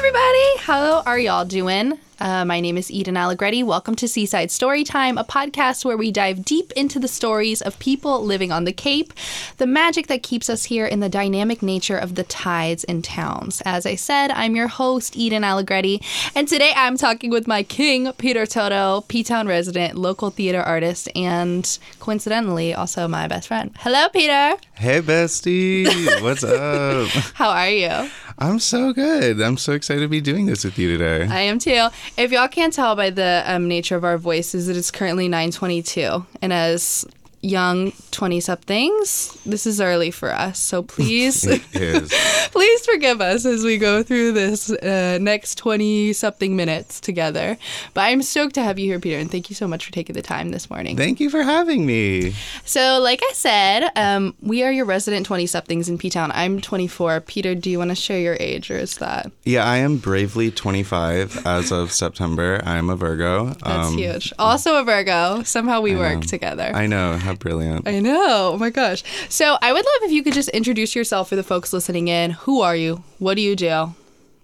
everybody. How are y'all doing? Uh, my name is Eden Allegretti. Welcome to Seaside Storytime, a podcast where we dive deep into the stories of people living on the Cape, the magic that keeps us here, and the dynamic nature of the tides and towns. As I said, I'm your host, Eden Allegretti, and today I'm talking with my king, Peter Toto, P Town resident, local theater artist, and coincidentally, also my best friend. Hello, Peter. Hey, bestie. What's up? How are you? I'm so good. I'm so excited to be doing this with you today. I am too. If y'all can't tell by the um, nature of our voices, that it is currently 9:22, and as young 20 somethings this is early for us so please please forgive us as we go through this uh, next 20 something minutes together but i'm stoked to have you here peter and thank you so much for taking the time this morning Thank you for having me. so like i said um, we are your resident 20 somethings in p-town i'm 24 peter do you want to share your age or is that Yeah, I am bravely 25 as of September. I'm a Virgo. that's Um, huge also a virgo somehow we work know. together I know. How brilliant. I know. Oh my gosh. So I would love if you could just introduce yourself for the folks listening in. Who are you? What do you do?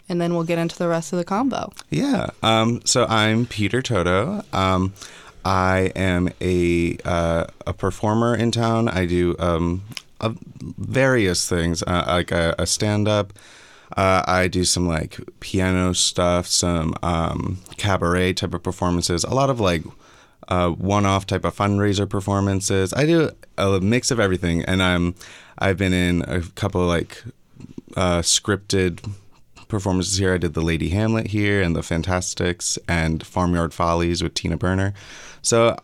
And then we'll get into the rest of the combo. Yeah. Um, so I'm Peter Toto. Um, I am a uh, a performer in town. I do um, uh, various things, uh, like a, a stand up. Uh, I do some like piano stuff, some um, cabaret type of performances, a lot of like uh, one-off type of fundraiser performances. I do a mix of everything, and I'm I've been in a couple of like uh, scripted performances here. I did the Lady Hamlet here, and the Fantasticks, and Farmyard Follies with Tina Burner. So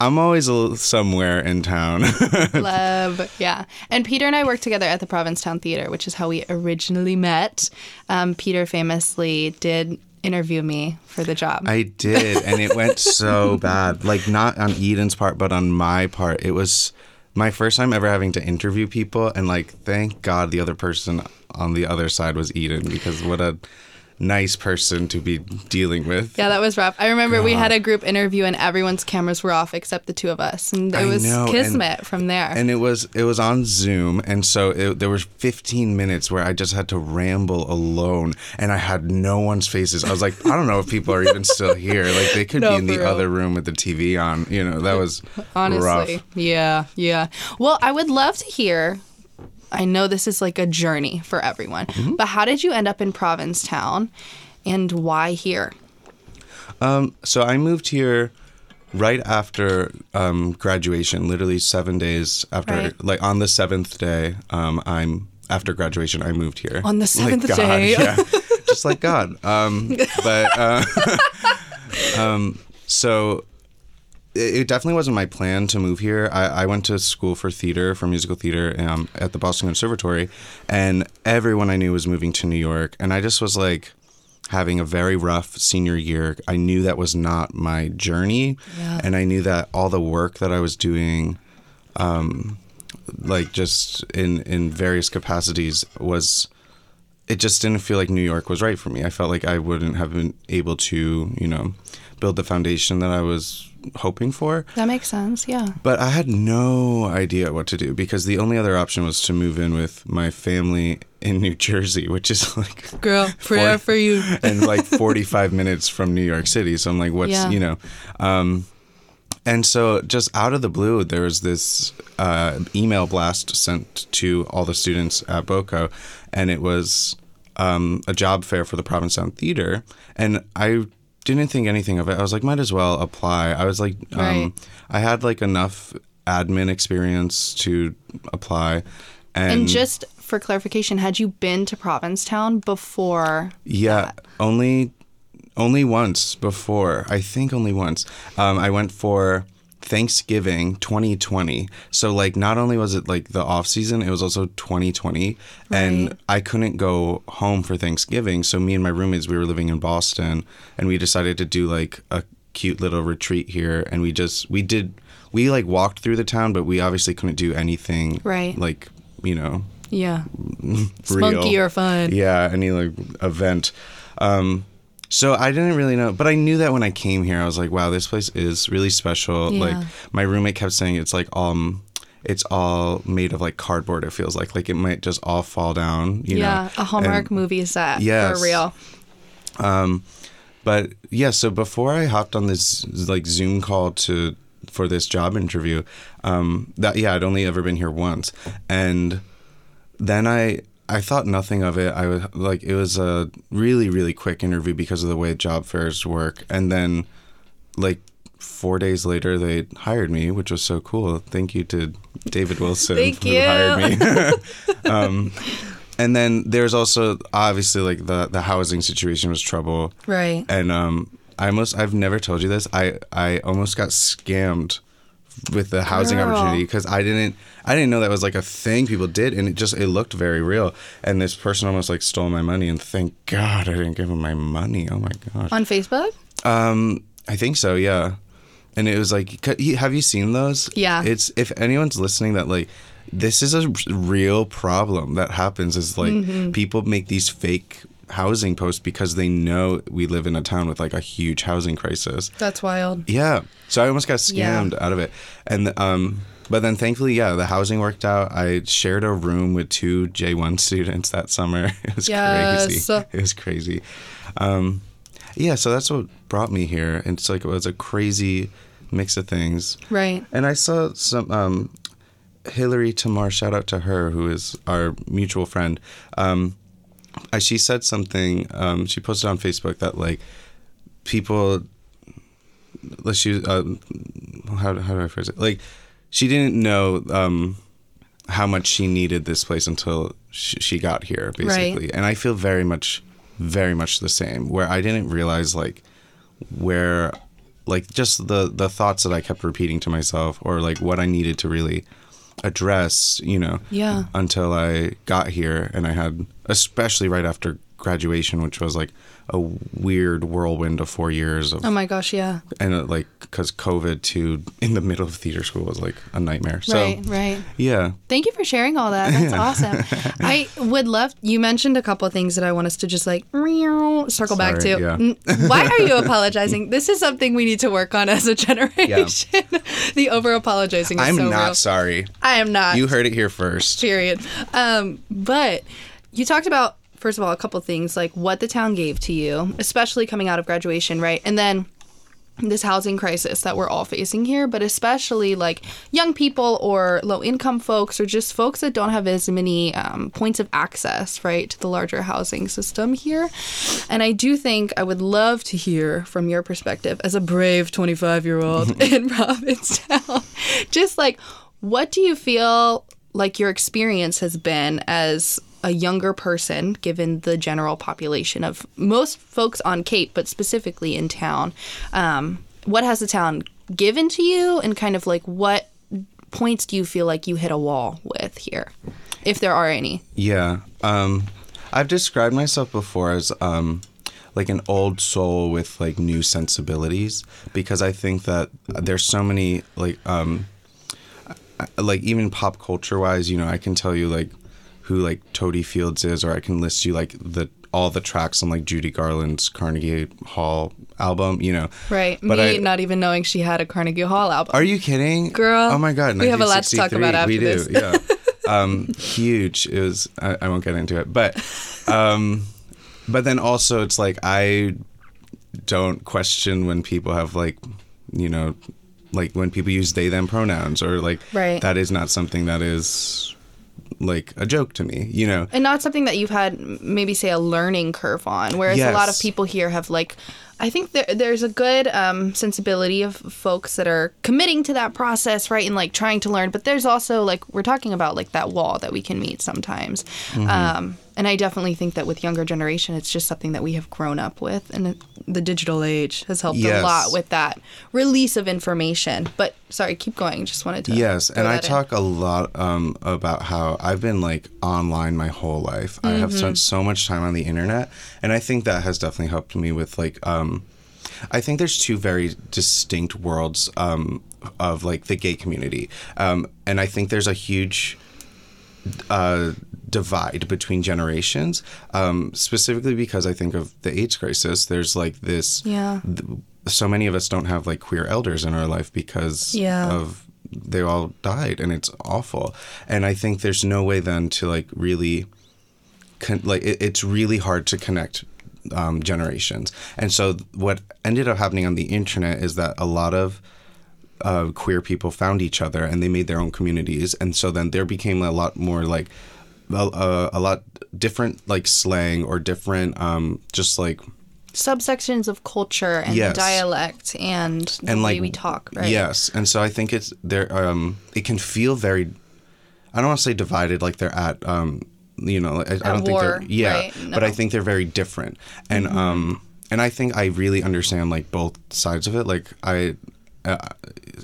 I'm always somewhere in town. Love. Yeah. And Peter and I worked together at the Provincetown Theater, which is how we originally met. Um, Peter famously did interview me for the job. I did, and it went so bad. Like not on Eden's part, but on my part. It was my first time ever having to interview people, and like, thank God the other person on the other side was Eden because what a nice person to be dealing with. yeah, that was rough. I remember we had a group interview and everyone's cameras were off except the two of us. And it was know, and- kismet from there. And it was it was on Zoom, and so it, there was 15 minutes where I just had to ramble alone, and I had no one's faces. I was like, I don't know if people are even still here. Like they could No, be in the real. other room with the TV on. You know, that was Honestly. rough. Yeah, yeah. Well, I would love to hear. I know this is like a journey for everyone, Mm-hmm. but how did you end up in Provincetown and why here? Um, so I moved here right after um, graduation, literally seven days after, Right. like on the seventh day. Um, I'm after graduation. I moved here On the Like seventh God, day. yeah, just like God. Um, but uh, um, so it, it definitely wasn't my plan to move here. I, I went to school for theater, for musical theater, um, at the Boston Conservatory, and everyone I knew was moving to New York, and I just was like having a very rough senior year. I knew that was not my journey, Yeah. and I knew that all the work that I was doing, um, like just in in various capacities, was it just didn't feel like New York was right for me. I felt like I wouldn't have been able to, you know, build the foundation that I was hoping for. That makes sense. Yeah. But I had no idea what to do because the only other option was to move in with my family in New Jersey, which is like Girl, prayer for you. and like 45 minutes from New York City. So I'm like, what's, Yeah. you know, um, and so just out of the blue, there was this uh, email blast sent to all the students at BOCO, and it was um, a job fair for the Provincetown Theater. And I didn't think anything of it. I was like, might as well apply. I was like, um, Right. I had like enough admin experience to apply. And, And just for clarification, had you been to Provincetown before? Yeah, only only once before. I think only once. Um, I went for Thanksgiving 2020. So like not only was it like the off season, it was also 2020 Right. and I couldn't go home for Thanksgiving. So me and my roommates we were living in Boston and we decided to do like a cute little retreat here and we just we did we like walked through the town but we obviously couldn't do anything Right. like, you know, Yeah. real. Spunky or fun. Yeah, any like event. Um, so I didn't really know, but I knew that when I came here, I was like, wow, this place is really special. Yeah. Like my roommate kept saying it's like um it's all made of like cardboard, it feels like. Like it might just all fall down, you yeah. know. A Hallmark And- movie set Yes. for real. Um, but yeah, so before I hopped on this like Zoom call to for this job interview, um, that yeah, I'd only ever been here once, and then I I thought nothing of it. I was like, it was a really really quick interview because of the way job fairs work, and then like four days later they hired me, which was so cool. Thank you to David Wilson Thank who you. hired me. um, and then there's also obviously like the the housing situation was trouble, Right. and um, I almost I've never told you this. I I almost got scammed with the housing Girl. opportunity because I didn't I didn't know that was like a thing people did, and it just it looked very real. And this person almost like stole my money, and thank God I didn't give him my money. Oh my gosh. On Facebook? Um, I think so. Yeah. And it was like, have you seen those? Yeah. It's if anyone's listening that like, this is a real problem that happens. Is like Mm-hmm. people make these fake housing posts because they know we live in a town with like a huge housing crisis. That's wild. Yeah. So I almost got Yeah. scammed out of it. And um but then thankfully, yeah, the housing worked out. I shared a room with two J1 students that summer. It was Yes. crazy. It was crazy. Um yeah, so that's what brought me here. And it's like it was a crazy mix of things. Right. And I saw some um Hillary Tamar, shout out to her, who is our mutual friend. Um, she said something. Um, she posted on Facebook that like people, like she, uh, how how do I phrase it? Like she didn't know um, how much she needed this place until she, she got here, basically. And I feel very much, very much the same. Where I didn't realize like where like just the the thoughts that I kept repeating to myself or like what I needed to really address, you know, Yeah. until I got here and I had especially right after graduation which was like a weird whirlwind of 4 years of Oh my gosh, yeah. and uh, like cuz COVID too in the middle of theater school was like a nightmare. So right, right. yeah. Thank you for sharing all that. That's awesome. I would love. You mentioned a couple of things that I want us to just like circle back to. Yeah. Why are you apologizing? This is something we need to work on as a generation. the over apologizing is I'm so not real. sorry. I am not. You heard it here first. period. Um, but you talked about first of all a couple things like what the town gave to you, especially coming out of graduation, right? And then this housing crisis that we're all facing here, but especially like young people or low income folks or just folks that don't have as many um, points of access, right, to the larger housing system here. And I do think I would love to hear from your perspective as a brave 25 year old in Provincetown, just like what do you feel like your experience has been as a younger person, given the general population of most folks on Cape, but specifically in town. Um, what has the town given to you, and kind of like what points do you feel like you hit a wall with here, if there are any? Yeah. Um, I've described myself before as um, like an old soul with like new sensibilities because I think that there's so many like um, like even pop culture wise, you know, I can tell you like who like Totie Fields is, or I can list you like the all the tracks on like Judy Garland's Carnegie Hall album, you know. Right. But Me I- not even knowing she had a Carnegie Hall album. Are you kidding, Girl, Oh my god, we have a lot to talk about 1963. after we do, yeah. Um, huge. It was. I, I won't get into it, but, um, but then also it's like I don't question when people have like, you know, like when people use they them pronouns or like Right. that is not something that is like a joke to me, you know. and not something that you've had maybe say a learning curve on whereas a lot of people here have like i think there, there's a good um, sensibility of folks that are committing to that process right and like trying to learn but there's also like we're talking about like that wall that we can meet sometimes Mm-hmm. um, and i definitely think that with younger generation it's just something that we have grown up with and the digital age has helped a lot with that release of information but sorry keep going just wanted to Yes, and I that in. talk a lot um, about how I've been like online my whole life. I have Mm-hmm. spent so much time on the internet, and I think that has definitely helped me with like. Um, I think there's two very distinct worlds um, of like the gay community, um, and I think there's a huge uh, divide between generations, um, specifically because I think of the AIDS crisis. There's like this. Yeah. th- so many of us don't have like queer elders in our life because Yeah. of they all died and it's awful. And I think there's no way then to like really con- like it, it's really hard to connect um, generations. And so what ended up happening on the internet is that a lot of uh, queer people found each other and they made their own communities, and so then there became a lot more like a, a, a lot different like slang or different um, just like subsections of culture and Yes. dialect and the and way like we talk, right? Yes, and so I think it's there. Um, it can feel very. I don't want to say divided, like they're at. Um, you know, I, I don't think they're. Yeah, right? but No. Mm-hmm. I think they're very different, and um, and I think I really understand like both sides of it. Like I. Uh,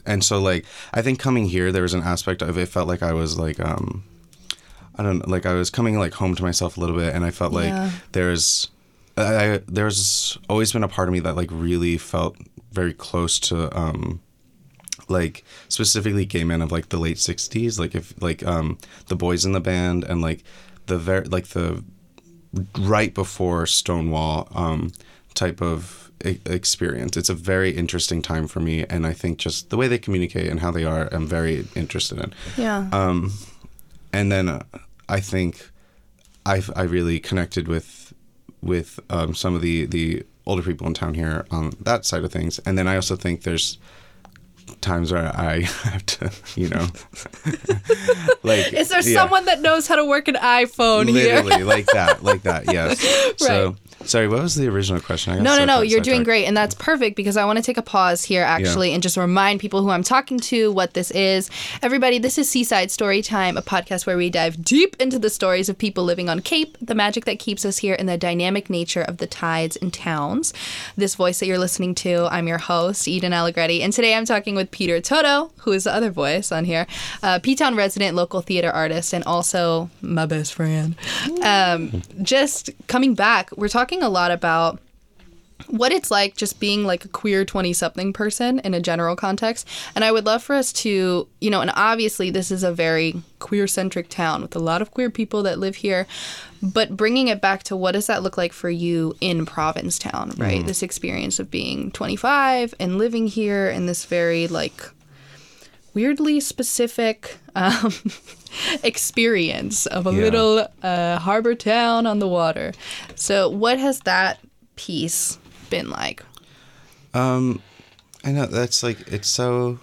and so like I think coming here there was an aspect of it felt like I was like um I don't know like I was coming like home to myself a little bit and I felt like Yeah. there's I, there's always been a part of me that like really felt very close to um like specifically gay men of like the late 60s like if like um the boys in the band and like the very like the right before stonewall um type of e- experience it's a very interesting time for me and i think just the way they communicate and how they are i'm very interested in Yeah. um, and then uh, I think I I really connected with with um, some of the the older people in town here on that side of things, and then I also think there's times where I have to, you know, like Is there yeah, someone that knows how to work an iPhone here? literally like that, like that? Yes. So sorry, what was the original question? I got No, no, no. You're doing great. And that's perfect because I want to take a pause here, actually, and just remind people who I'm talking to what this is. Everybody, this is Seaside Storytime, a podcast where we dive deep into the stories of people living on Cape, the magic that keeps us here, and the dynamic nature of the tides and towns. This voice that you're listening to, I'm your host, Eden Allegretti. And today I'm talking with Peter Toto, who is the other voice on here, uh, P Town resident, local theater artist, and also my best friend. Um, just coming back, we're talking a lot about what it's like just being like a queer 20 something person in a general context. And I would love for us to, you know, and obviously this is a very queer centric town with a lot of queer people that live here, but bringing it back to what does that look like for you in Provincetown, right? Mm-hmm. This experience of being 25 and living here in this very like weirdly specific um, experience of a Yeah. little uh, harbor town on the water. So, what has that piece been like? Um, I know that's like it's so.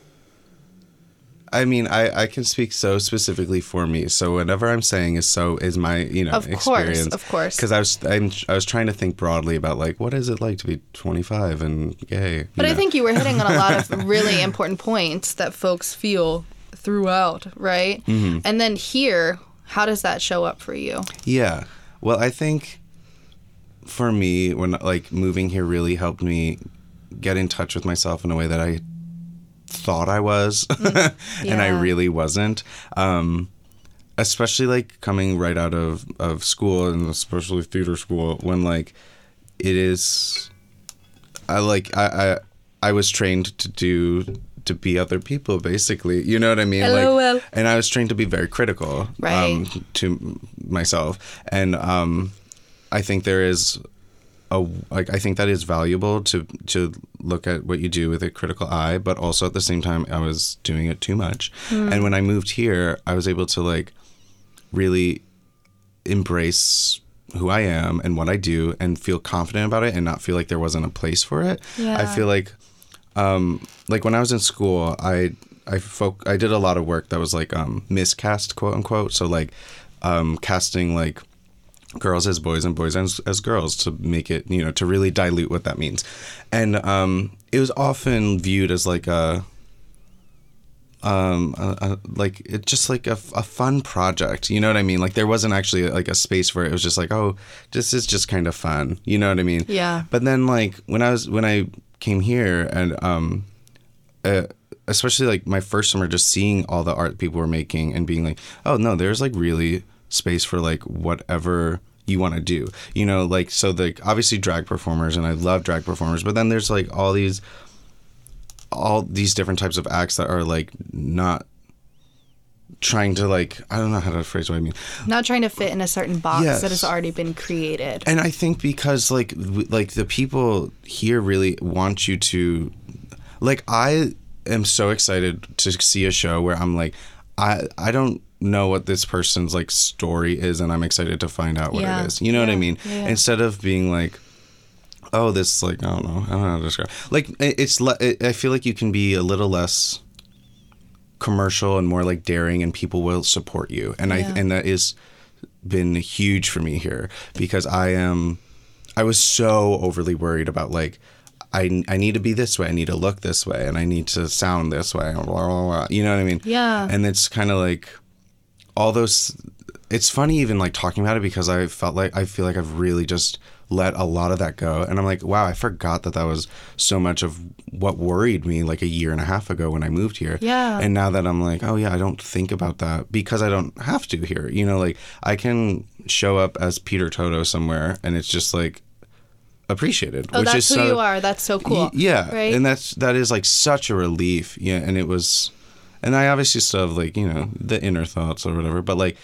I mean, I I can speak so specifically for me. So whatever I'm saying is so is my you know Of course, experience. of course. Because I was I'm, I was trying to think broadly about like what is it like to be 25 and gay. But I think you were hitting on a lot of really important points that folks feel throughout, right? Mm-hmm. And then here, how does that show up for you? Yeah. Well, I think for me, when like moving here really helped me get in touch with myself in a way that I thought I was, and I Mm. Really wasn't. Um, especially like coming right out of, of school and especially theater school when like it is I like I, I I was trained to do to be other people basically you know what I mean LOL. like and I was trained to be very critical Right. um, to myself and um I think there is a like I think that is valuable to to look at what you do with a critical eye but also at the same time I was doing it too much and when I moved here I was able to like really embrace who I am and what I do and feel confident about it and not feel like there wasn't a place for it. Yeah. I feel like um like when I was in school, I I folk I did a lot of work that was like um miscast quote unquote. So like um casting like girls as boys and boys as, as girls to make it you know to really dilute what that means. And um it was often viewed as like a um a, a, like it just like a, a fun project you know what i mean? Like there wasn't actually like a space where it was just like oh this is just kind of fun you know what i mean? Yeah. but then like when i was when i came here and um uh, especially like my first summer just seeing all the art people were making and being like oh no there's like really space for like whatever you want to do you know like so like obviously drag performers and i love drag performers but then there's like all these all these different types of acts that are like not trying to like i don't know how to phrase what i mean Not trying to fit in a certain box Yes. that has already been created. and I think because like w- like the people here really want you to like I am so excited to see a show where I'm like I I don't know what this person's like story is and I'm excited to find out what Yeah. it is. You know what I mean? Yeah. Instead of being like oh this like I don't know I don't know how to describe like it's le- I feel like you can be a little less commercial and more like daring and people will support you and Yeah. I and that is been huge for me here because I am I was so overly worried about like I, I need to be this way I need to look this way and I need to sound this way blah, blah, blah. you know what I mean Yeah. and it's kind of like all those it's funny even like talking about it because I felt like I feel like I've really just let a lot of that go and I'm like wow I forgot that that was so much of what worried me like a year and a half ago when I moved here Yeah. and now that I'm like oh yeah I don't think about that because I don't have to here you know like I can show up as Peter Toto somewhere and it's just like appreciated Oh, which that's is who so you are. That's so cool. Y- yeah, Right. and that's that is like such a relief. Yeah, and it was, and I obviously still have like you know the inner thoughts or whatever, but like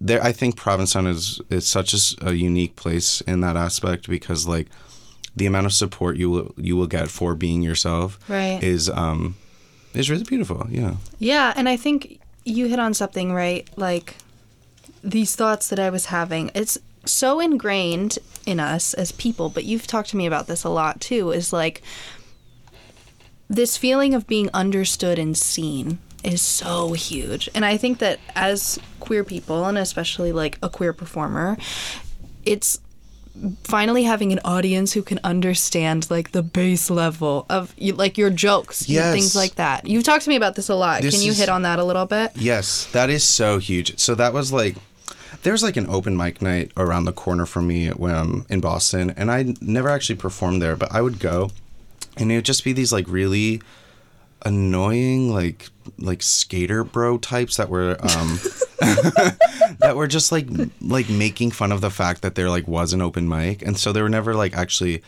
there, I think Provincetown is is such a unique place in that aspect because like the amount of support you will you will get for being yourself Right. is um is really beautiful. Yeah. Yeah, and I think you hit on something, right? Like these thoughts that I was having. It's so ingrained in us as people, but you've talked to me about this a lot too, is like this feeling of being understood and seen is so huge. And I think that as queer people and especially like a queer performer, it's finally having an audience who can understand like the base level of like your jokes and things like that. You've talked to me about this a lot. This can you is- hit on that a little bit? Yes, that is so huge. So that was like, there's like an open mic night around the corner from me when I'm in Boston, and I never actually performed there, but I would go, and it would just be these like really annoying like like skater bro types that were um that were just like like making fun of the fact that there like was an open mic. And so there were never like actually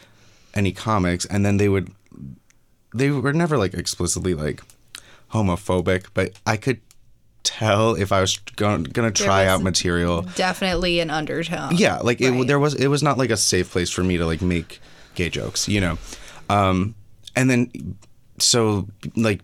any comics. And then they would they were never like explicitly like homophobic. But i could tell if i was going gonna try out material. Definitely an undertone. yeah like it, Right. there was it was not like a safe place for me to like make gay jokes you know um and then so like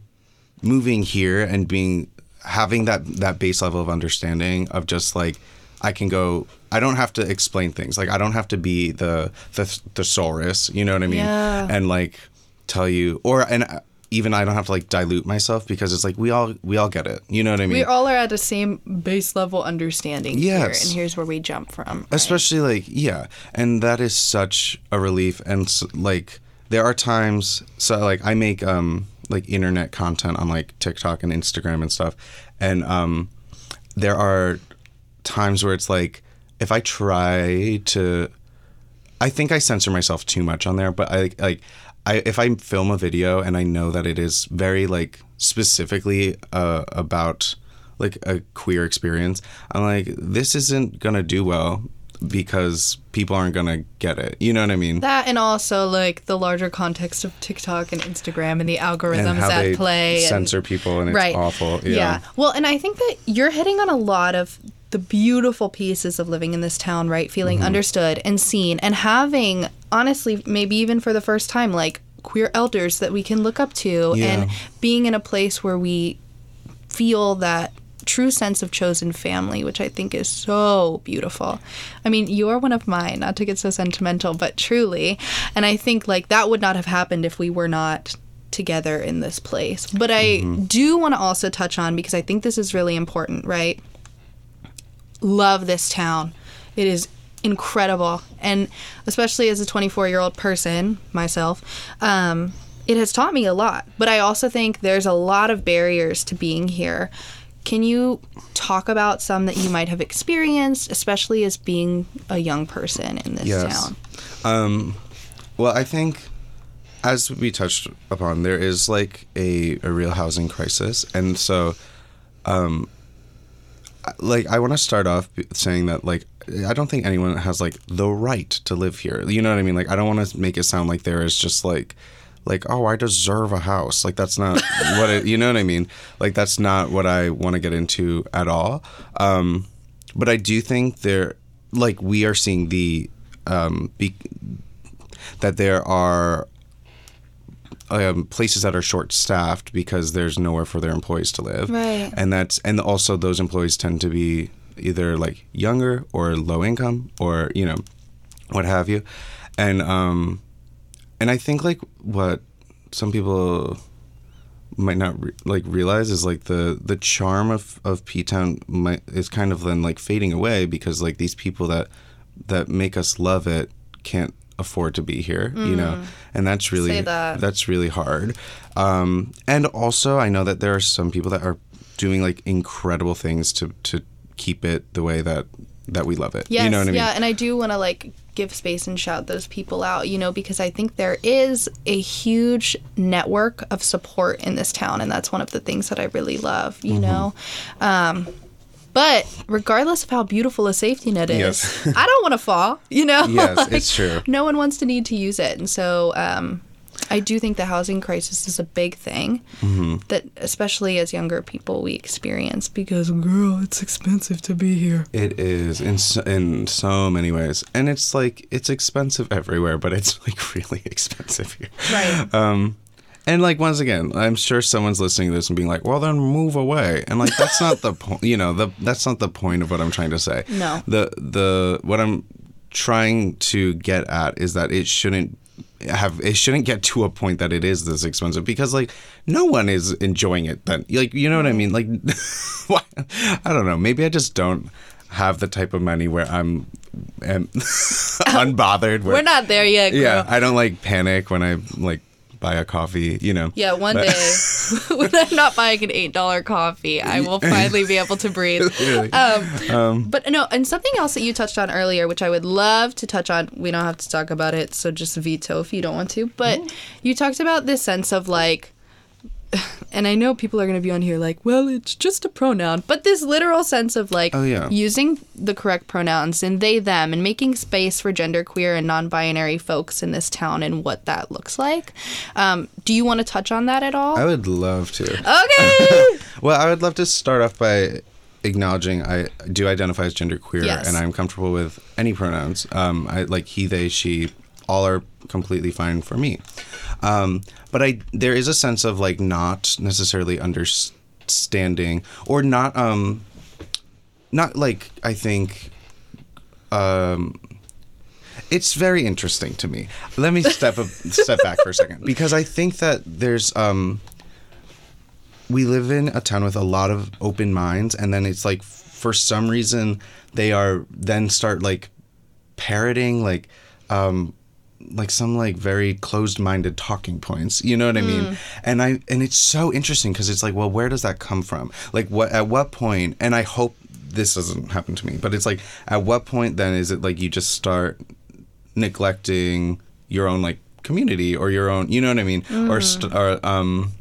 moving here and being having that that base level of understanding of just like I can go I don't have to explain things like I don't have to be the the thesaurus you know what I mean Yeah. and like tell you or and uh, even I don't have to like dilute myself because it's like we all we all get it you know what I mean We all are at the same base level understanding here, Yes. and here's where we jump from. right? especially like yeah and that is such a relief and like there are times so like i make um like internet content on like tiktok and instagram and stuff. And um there are times where it's like if i try to i think i censor myself too much on there but i like i if i film a video and i know that it is very like specifically uh, about like a queer experience i'm like this isn't gonna do well because people aren't gonna get it you know what i mean that and also like the larger context of TikTok and Instagram and the algorithms and at they play. and- censor people and it's right. awful yeah. Well, and I think that you're hitting on a lot of the beautiful pieces of living in this town, right? Feeling Mm-hmm. understood and seen and having honestly maybe even for the first time like queer elders that we can look up to Yeah. and being in a place where we feel that true sense of chosen family, which I think is so beautiful. I mean, you are one of mine, not to get so sentimental, but truly. And I think like that would not have happened if we were not together in this place. But I do want to also touch on because I think this is really important, right? Love this town. It is incredible. And especially as a 24 year old person, myself, um, it has taught me a lot. But I also think there's a lot of barriers to being here. Can you talk about some that you might have experienced, especially as being a young person in this Yes. town? Um, well, I think as we touched upon, there is like a, a real housing crisis, and so, um, like I want to start off saying that like I don't think anyone has like the right to live here. You know what I mean? Like I don't want to make it sound like there is just like like oh I deserve a house. Like that's not what it. You know what I mean? Like that's not what I want to get into at all. Um, but I do think there like we are seeing the um, be- that there are um, places that are short staffed because there's nowhere for their employees to live. Right. And that's and also those employees tend to be either like younger or low income or you know what have you. And um and I think like what some people might not re- like realize is like the the charm of of P Town might is kind of then like fading away because like these people that that make us love it can't afford to be here, you know, and that's really Mm. That. that's really hard. Um, and also, I know that there are some people that are doing like incredible things to to keep it the way that that we love it. Yes, you know what I mean? yeah, and I do want to like give space and shout those people out, you know, because I think there is a huge network of support in this town, and that's one of the things that I really love, you Mm-hmm. know. Um, but regardless of how beautiful a safety net is, Yes. I don't want to fall, you know. Yes, it's true. No one wants to need to use it, and so um, I do think the housing crisis is a big thing Mm-hmm. that, especially as younger people, we experience because, girl, it's expensive to be here. It is in so, in so many ways, and it's like it's expensive everywhere, but it's like really expensive here. Right. Um, and like once again, I'm sure someone's listening to this and being like, "Well, then move away." And like that's not the point. You know, the that's not the point of what I'm trying to say. No. The the what I'm trying to get at is that it shouldn't have it shouldn't get to a point that it is this expensive because like no one is enjoying it then. Like you know what i mean? Like i don't know. Maybe i just don't have the type of money where i'm am unbothered where, We're not there yet, girl. yeah i don't like panic when i like buy a coffee you know Yeah, one But- day when I'm not buying an eight dollar coffee, I will finally be able to breathe. Really. Um, but no, and something else that you touched on earlier, which I would love to touch on. We don't have to talk about it, so just veto if you don't want to. But you talked about this sense of like. And I know people are going to be on here like, well, it's just a pronoun, but this literal sense of like Oh, yeah. using the correct pronouns and they, them, and making space for genderqueer and non binary folks in this town and what that looks like. Um, do you want to touch on that at all? i would love to Okay. Well, I would love to start off by acknowledging I do identify as genderqueer Yes. and I'm comfortable with any pronouns. Um, I like he, they, she, all are completely fine for me. Um, but I there is a sense of like not necessarily understanding or not um not like I think um it's very interesting to me. Let me step a step back for a second because I think that there's um we live in a town with a lot of open minds and then it's like for some reason they are then start like parroting like um like some like very closed-minded talking points you know what i mean? And i and it's so interesting because it's like well where does that come from? Like what at what point and i hope this doesn't happen to me but it's like at what point then is it like you just start neglecting your own like community or your own you know what i mean? Or st- or um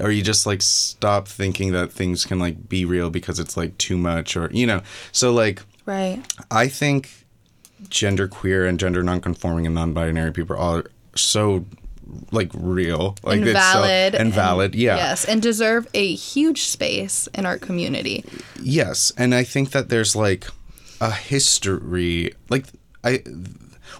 or you just like stop thinking that things can like be real because it's like too much or you know? So like right. i think gender queer and gender nonconforming and non-binary people are so like real like and it's so- valid and valid yeah yes and deserve a huge space in our community Yes, and I think that there's like a history. Like I,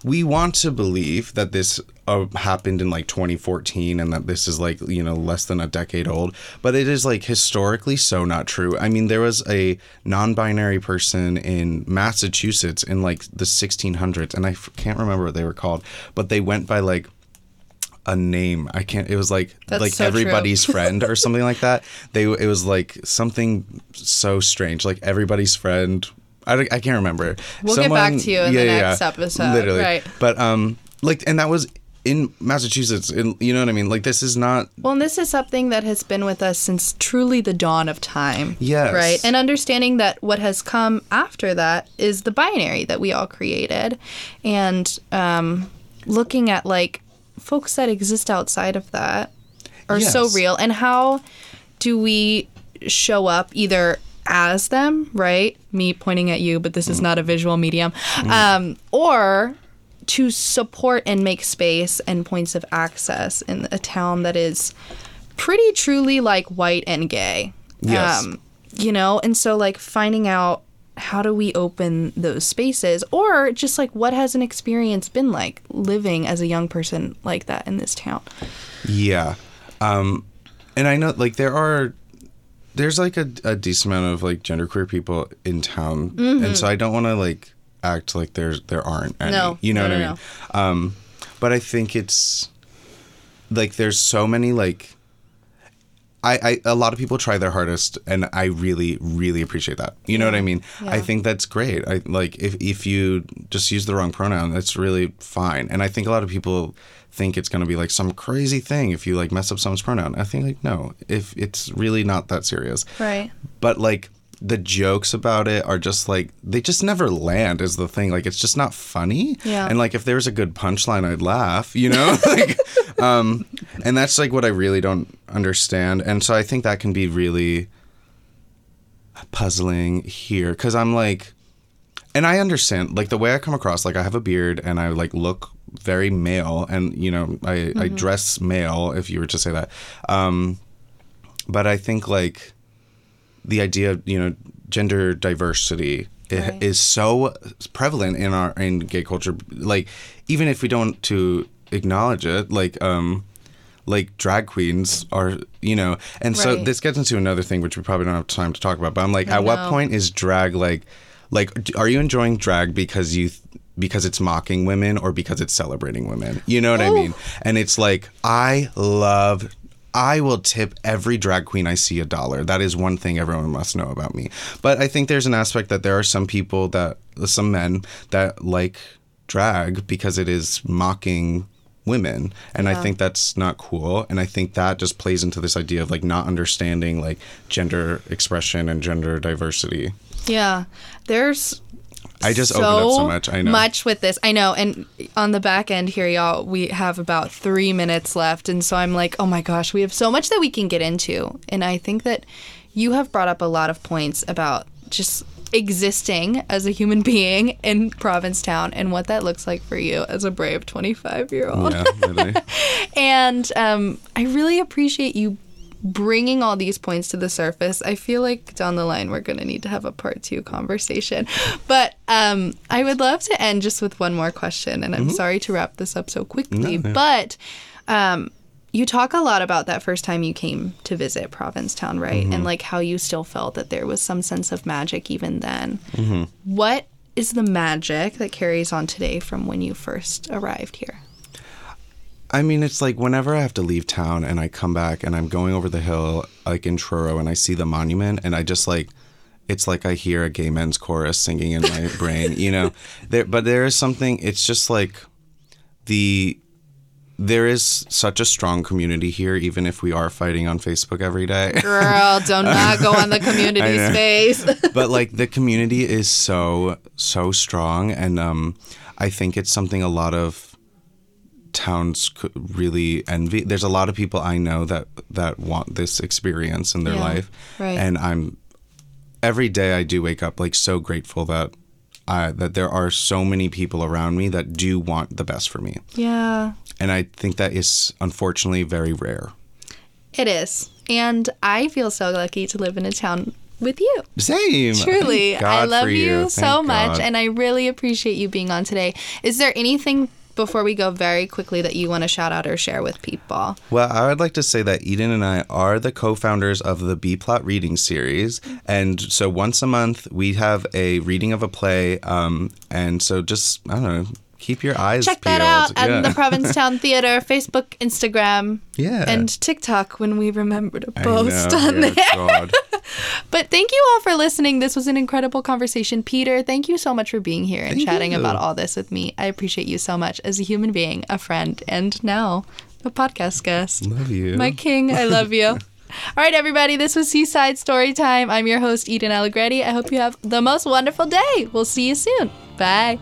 we want to believe that this uh, happened in like 2014 and that this is like you know less than a decade old, but it is like historically so not true. I mean, there was a non-binary person in Massachusetts in like the 1600s, and I f- can't remember what they were called, but they went by like a name. I can't. It was like That's like so everybody's friend or something like that. They it was like something so strange, like everybody's friend. I, I can't remember. We'll get back to you in the next episode, Literally, right. But um, like, and that was in Massachusetts. In, you know what I mean? Like, this is not. well and this is something that has been with us since truly the dawn of time Yes. right and understanding that what has come after that is the binary that we all created and um, looking at like folks that exist outside of that are so real and how do we show up either as them right me pointing at you but this is not a visual medium um, or to support and make space and points of access in a town that is pretty truly like white and gay Yes. you know and so like finding out how do we open those spaces or just like what has an experience been like living as a young person like that in this town Yeah. Um, and I know like there are there's like a, a decent amount of like genderqueer people in town, Mm-hmm. and so I don't want to like act like there's there aren't any. No. you know No, what no, I mean? Um, but I think it's like there's so many like I, I a lot of people try their hardest and I really really appreciate that. You know what I mean? I think that's great. I like if if you just use the wrong pronoun, that's really fine. And I think a lot of people think it's going to be like some crazy thing if you like mess up someone's pronoun. I think like no, if it's really not that serious. Right. But like the jokes about it are just like they just never land is the thing. Like it's just not funny. Yeah. and like if there was a good punchline i'd laugh you know? Like um and that's like what i really don't understand. And so i think that can be really puzzling here because i'm like and i understand like the way i come across like i have a beard and i like look very male and you know i i dress male if you were to say that. Um but i think like the idea of you know gender diversity Right. is so prevalent in our in gay culture. Like even if we don't to acknowledge it like um like drag queens are you know and so this gets into another thing which we probably don't have time to talk about but i'm like I at what point is drag like like are you enjoying drag because you th- because it's mocking women or because it's celebrating women? You know what i Ooh. mean? And it's like i love I will tip every drag queen I see a dollar. That is one thing everyone must know about me. But I think there's an aspect that there are some people that, some men that like drag because it is mocking women. And I think that's not cool. And I think that just plays into this idea of like not understanding like gender expression and gender diversity. Yeah. There's I just opened up so much. I know. much with this. I know. And on the back end here, y'all, we have about three minutes left. And so I'm like, oh my gosh, we have so much that we can get into. And I think that you have brought up a lot of points about just existing as a human being in Provincetown and what that looks like for you as a brave 25 year old. Yeah, really. And um, I really appreciate you bringing all these points to the surface. I feel like down the line we're going to need to have a part two conversation. But um, I would love to end just with one more question. And I'm sorry to wrap this up so quickly, No, no. but. Um, you talk a lot about that first time you came to visit Provincetown, right? And like how you still felt that there was some sense of magic even then. What is the magic that carries on today from when you first arrived here? I mean, it's like whenever I have to leave town and I come back and I'm going over the hill, like in Truro, and I see the monument, and I just like, it's like I hear a gay men's chorus singing in my brain, you know. There, but there is something. It's just like the there is such a strong community here, even if we are fighting on Facebook every day. Girl, do not not go on the community space. but like the community is so so strong and um i think it's something a lot of towns could really envy there's a lot of people i know that that want this experience in their Yeah, life right. and i'm every day i do wake up like so grateful that I, that there are so many people around me that do want the best for me yeah, and i think that is unfortunately very rare it is. And I feel so lucky to live in a town with you. same Truly. I love for you, so Thank much. God. And I really appreciate you being on today. Is there anything before we go very quickly that you want to shout out or share with people? Well, I would like to say that Eden and I are the co-founders of the B Plot Reading Series, and so once a month we have a reading of a play, um, and so just I don't know, keep your eyes Check peeled. that out yeah. at the Provincetown Theater, Facebook, Instagram, yeah, and TikTok when we remember to post know, on there. But thank you all for listening. This was an incredible conversation. Peter, thank you so much for being here and Thank chatting you. about all this with me. I appreciate you so much as a human being, a friend, and now a podcast guest. Love you. My king, I love you. All right, everybody, this was Seaside Storytime. I'm your host, Eden Allegretti. I hope you have the most wonderful day. We'll see you soon. Bye.